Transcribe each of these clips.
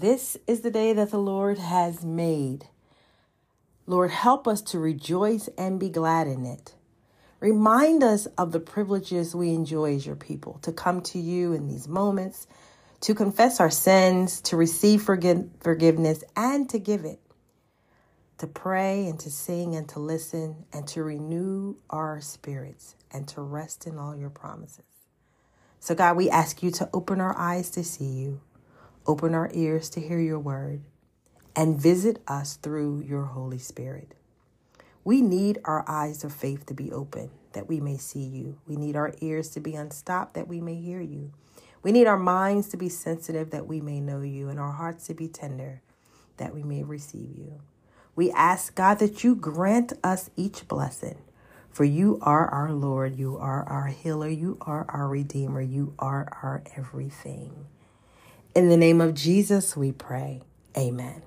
This is the day that the Lord has made. Lord, help us to rejoice and be glad in it. Remind us of the privileges we enjoy as your people, to come to you in these moments, to confess our sins, to receive forgive- forgiveness, and to give it, to pray and to sing and to listen, and to renew our spirits, and to rest in all your promises. So, God, we ask you to open our eyes to see you, open our ears to hear your word, and visit us through your Holy Spirit. We need our eyes of faith to be open that we may see you. We need our ears to be unstopped that we may hear you. We need our minds to be sensitive that we may know you, and our hearts to be tender that we may receive you. We ask, God, that you grant us each blessing. For you are our Lord, you are our healer, you are our Redeemer, you are our everything. In the name of Jesus, we pray. Amen.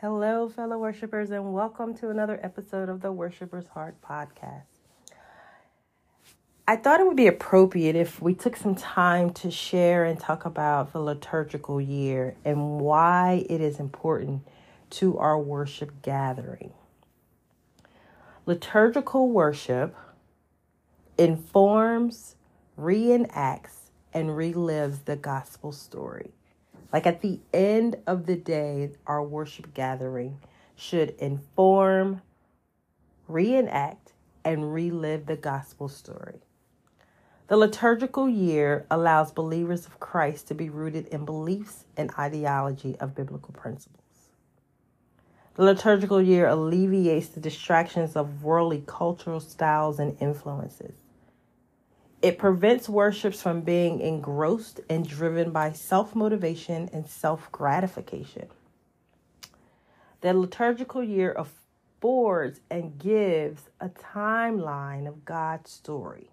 Hello, fellow worshipers, and welcome to another episode of the Worshipers Heart podcast. I thought it would be appropriate if we took some time to share and talk about the liturgical year and why it is important to our worship gathering. Liturgical worship informs, reenacts, and relives the gospel story. Like at the end of the day, our worship gathering should inform, reenact, and relive the gospel story. The liturgical year allows believers of Christ to be rooted in beliefs and ideology of biblical principles. The liturgical year alleviates the distractions of worldly cultural styles and influences. It prevents worships from being engrossed and driven by self motivation and self gratification. The liturgical year affords and gives a timeline of God's story.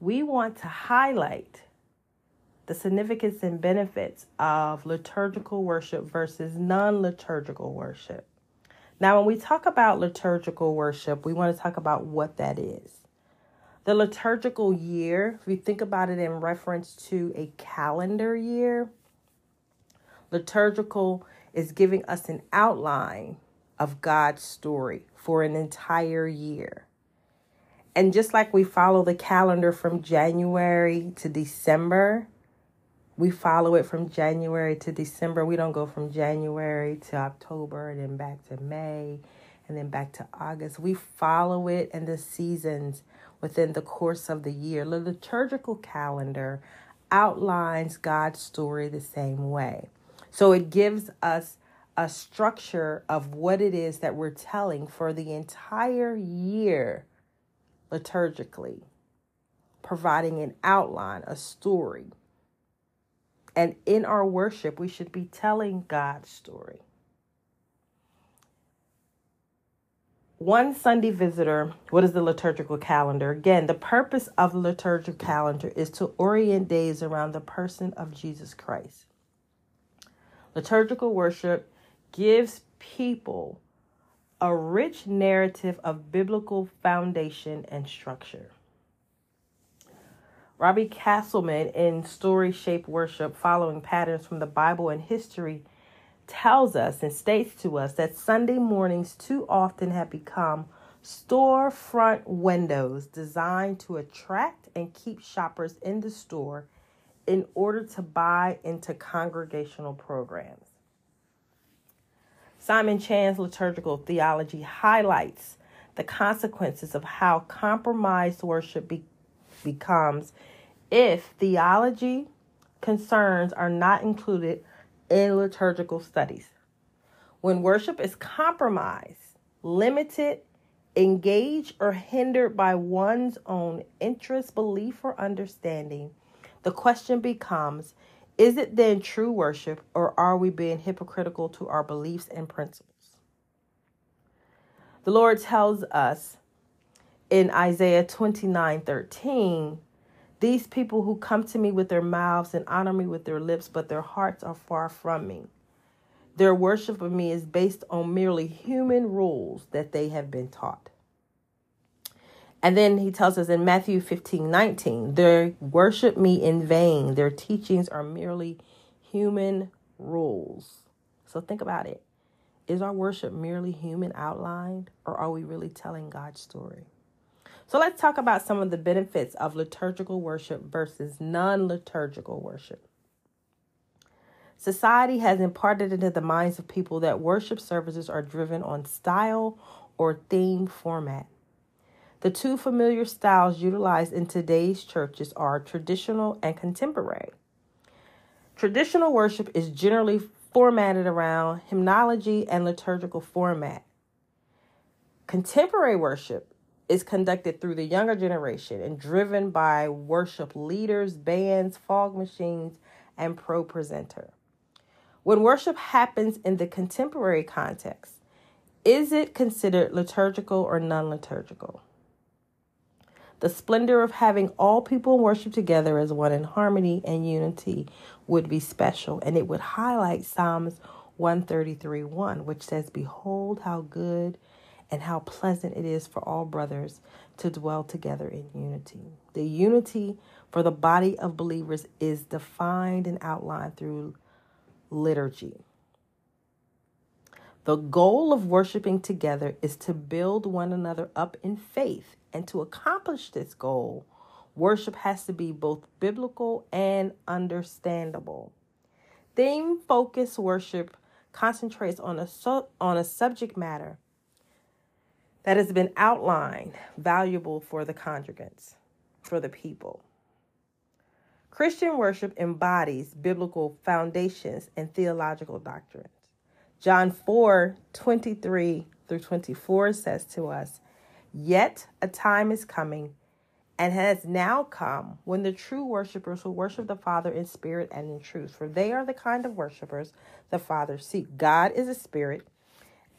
We want to highlight the significance and benefits of liturgical worship versus non liturgical worship. Now, when we talk about liturgical worship, we want to talk about what that is. The liturgical year, if you think about it in reference to a calendar year, liturgical is giving us an outline of God's story for an entire year. And just like we follow the calendar from January to December, we follow it from January to December. We don't go from January to October and then back to May and then back to August. We follow it and the seasons within the course of the year. The liturgical calendar outlines God's story the same way. So it gives us a structure of what it is that we're telling for the entire year liturgically, providing an outline, a story. And in our worship, we should be telling God's story. one Sunday visitor, what is the liturgical calendar? Again, the purpose of the liturgical calendar is to orient days around the person of Jesus Christ. Liturgical worship gives people a rich narrative of biblical foundation and structure. Robbie Castleman in Story-Shaped Worship, following patterns from the Bible and history, tells us and states to us that Sunday mornings too often have become storefront windows designed to attract and keep shoppers in the store in order to buy into congregational programs. Simon Chan's liturgical theology highlights the consequences of how compromised worship be- becomes if theology concerns are not included in liturgical studies. When worship is compromised, limited, engaged, or hindered by one's own interest, belief, or understanding, the question becomes is it then true worship, or are we being hypocritical to our beliefs and principles? The Lord tells us in Isaiah 29 13, these people who come to me with their mouths and honor me with their lips, but their hearts are far from me. Their worship of me is based on merely human rules that they have been taught. And then he tells us in Matthew 15 19, they worship me in vain. Their teachings are merely human rules. So think about it. Is our worship merely human outlined, or are we really telling God's story? So let's talk about some of the benefits of liturgical worship versus non liturgical worship. Society has imparted into the minds of people that worship services are driven on style or theme format. The two familiar styles utilized in today's churches are traditional and contemporary. Traditional worship is generally formatted around hymnology and liturgical format. Contemporary worship is conducted through the younger generation and driven by worship leaders, bands, fog machines, and ProPresenter. When worship happens in the contemporary context, is it considered liturgical or non liturgical? The splendor of having all people worship together as one in harmony and unity would be special, and it would highlight Psalms 133 1, which says, Behold, how good and how pleasant it is for all brothers to dwell together in unity. The unity for the body of believers is defined and outlined through liturgy. The goal of worshiping together is to build one another up in faith and to accomplish this goal, worship has to be both biblical and understandable. Theme focused worship concentrates on a, su- on a subject matter that has been outlined, valuable for the congregants, for the people. Christian worship embodies biblical foundations and theological doctrines. John 4 23 through 24 says to us, Yet a time is coming and has now come when the true worshipers will worship the Father in spirit and in truth, for they are the kind of worshipers the Father seeks. God is a spirit,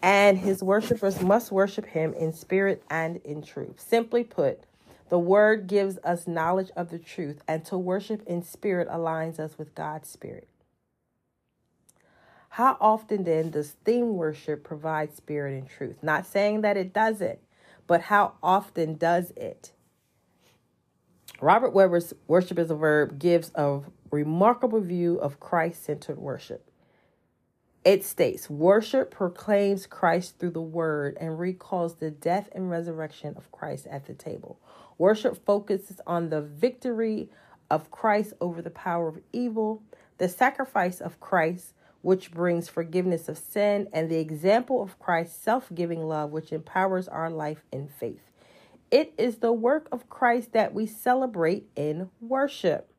and his worshipers must worship him in spirit and in truth. Simply put, the word gives us knowledge of the truth, and to worship in spirit aligns us with God's spirit. How often then does theme worship provide spirit and truth? Not saying that it doesn't, but how often does it? Robert Webber's Worship as a Verb gives a remarkable view of Christ centered worship. It states, Worship proclaims Christ through the word and recalls the death and resurrection of Christ at the table. Worship focuses on the victory of Christ over the power of evil, the sacrifice of Christ, which brings forgiveness of sin, and the example of Christ's self giving love, which empowers our life in faith. It is the work of Christ that we celebrate in worship.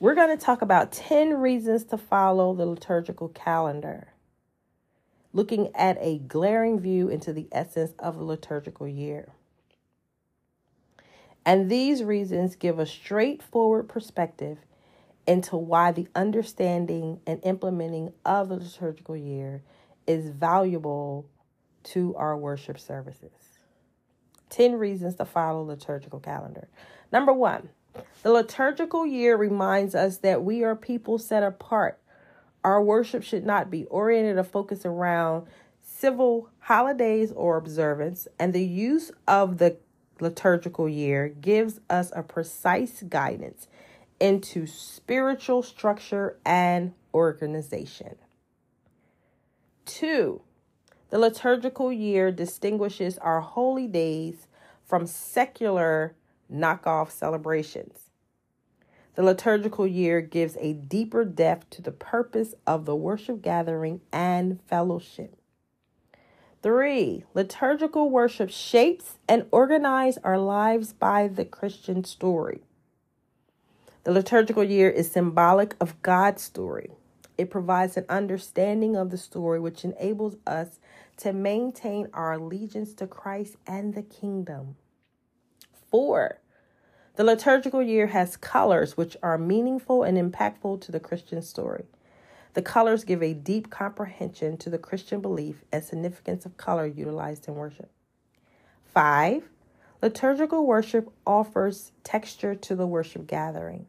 We're going to talk about 10 reasons to follow the liturgical calendar, looking at a glaring view into the essence of the liturgical year. And these reasons give a straightforward perspective into why the understanding and implementing of the liturgical year is valuable to our worship services. 10 reasons to follow liturgical calendar. Number 1, the liturgical year reminds us that we are people set apart. Our worship should not be oriented or focused around civil holidays or observance, and the use of the liturgical year gives us a precise guidance into spiritual structure and organization. Two, the liturgical year distinguishes our holy days from secular knockoff celebrations. The liturgical year gives a deeper depth to the purpose of the worship gathering and fellowship. Three, liturgical worship shapes and organizes our lives by the Christian story. The liturgical year is symbolic of God's story. It provides an understanding of the story which enables us to maintain our allegiance to Christ and the kingdom. Four, the liturgical year has colors which are meaningful and impactful to the Christian story. The colors give a deep comprehension to the Christian belief and significance of color utilized in worship. Five, liturgical worship offers texture to the worship gathering.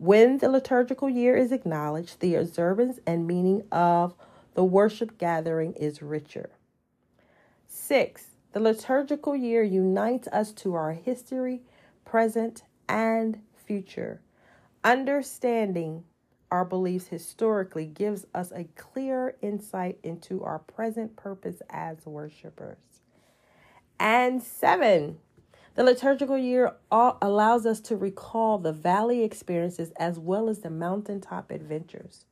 When the liturgical year is acknowledged, the observance and meaning of the worship gathering is richer. Six, the liturgical year unites us to our history, present, and future. Understanding our beliefs historically gives us a clear insight into our present purpose as worshipers. And seven, the liturgical year allows us to recall the valley experiences as well as the mountaintop adventures.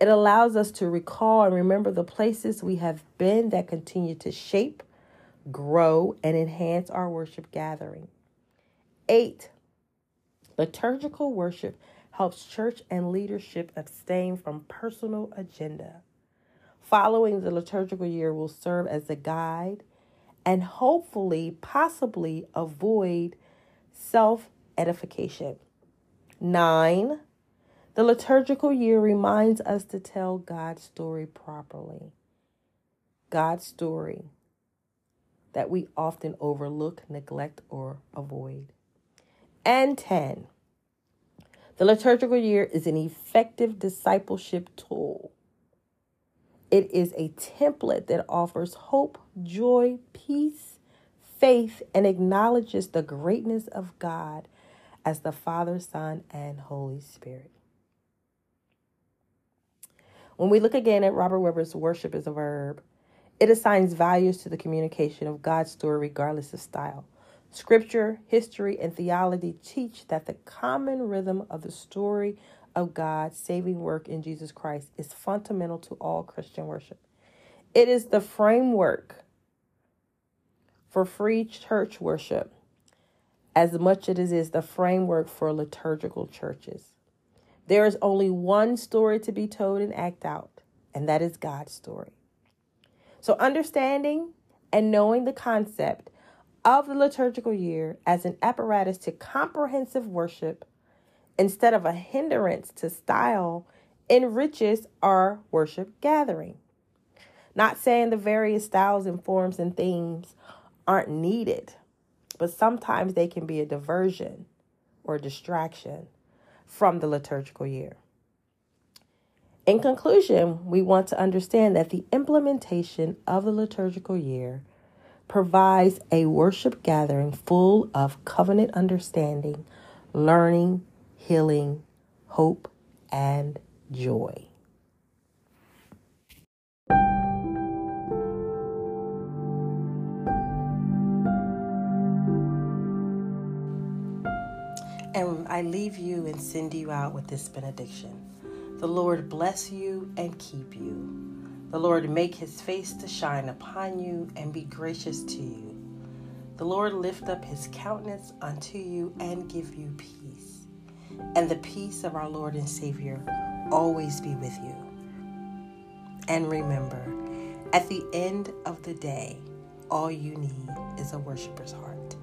It allows us to recall and remember the places we have been that continue to shape, grow, and enhance our worship gathering. Eight, liturgical worship helps church and leadership abstain from personal agenda. Following the liturgical year will serve as a guide and hopefully, possibly avoid self edification. Nine, the liturgical year reminds us to tell God's story properly. God's story that we often overlook, neglect, or avoid. And 10. The liturgical year is an effective discipleship tool. It is a template that offers hope, joy, peace, faith, and acknowledges the greatness of God as the Father, Son, and Holy Spirit. When we look again at Robert Webber's Worship as a Verb, it assigns values to the communication of God's story regardless of style. Scripture, history, and theology teach that the common rhythm of the story of God's saving work in Jesus Christ is fundamental to all Christian worship. It is the framework for free church worship as much as it is the framework for liturgical churches. There is only one story to be told and act out, and that is God's story. So, understanding and knowing the concept of the liturgical year as an apparatus to comprehensive worship instead of a hindrance to style enriches our worship gathering. Not saying the various styles and forms and themes aren't needed, but sometimes they can be a diversion or distraction from the liturgical year. In conclusion, we want to understand that the implementation of the liturgical year provides a worship gathering full of covenant understanding, learning, healing, hope, and joy. And I leave you and send you out with this benediction. The Lord bless you and keep you. The Lord make his face to shine upon you and be gracious to you. The Lord lift up his countenance unto you and give you peace. And the peace of our Lord and Savior always be with you. And remember, at the end of the day, all you need is a worshiper's heart.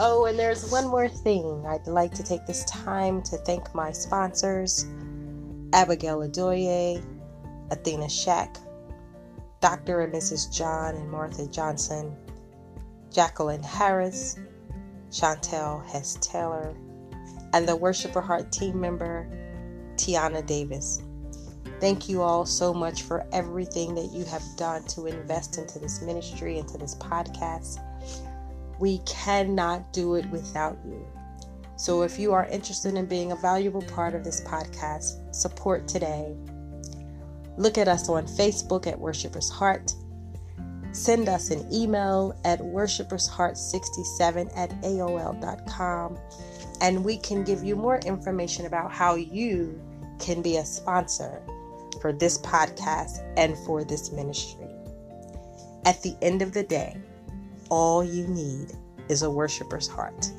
Oh, and there's one more thing. I'd like to take this time to thank my sponsors Abigail Adoye, Athena Shack, Dr. and Mrs. John and Martha Johnson, Jacqueline Harris, Chantel Hess Taylor, and the Worshiper Heart team member, Tiana Davis. Thank you all so much for everything that you have done to invest into this ministry, into this podcast. We cannot do it without you. So if you are interested in being a valuable part of this podcast, support today. Look at us on Facebook at Worshipers Heart. Send us an email at worshipersheart67 at AOL.com and we can give you more information about how you can be a sponsor for this podcast and for this ministry. At the end of the day, all you need is a worshiper's heart.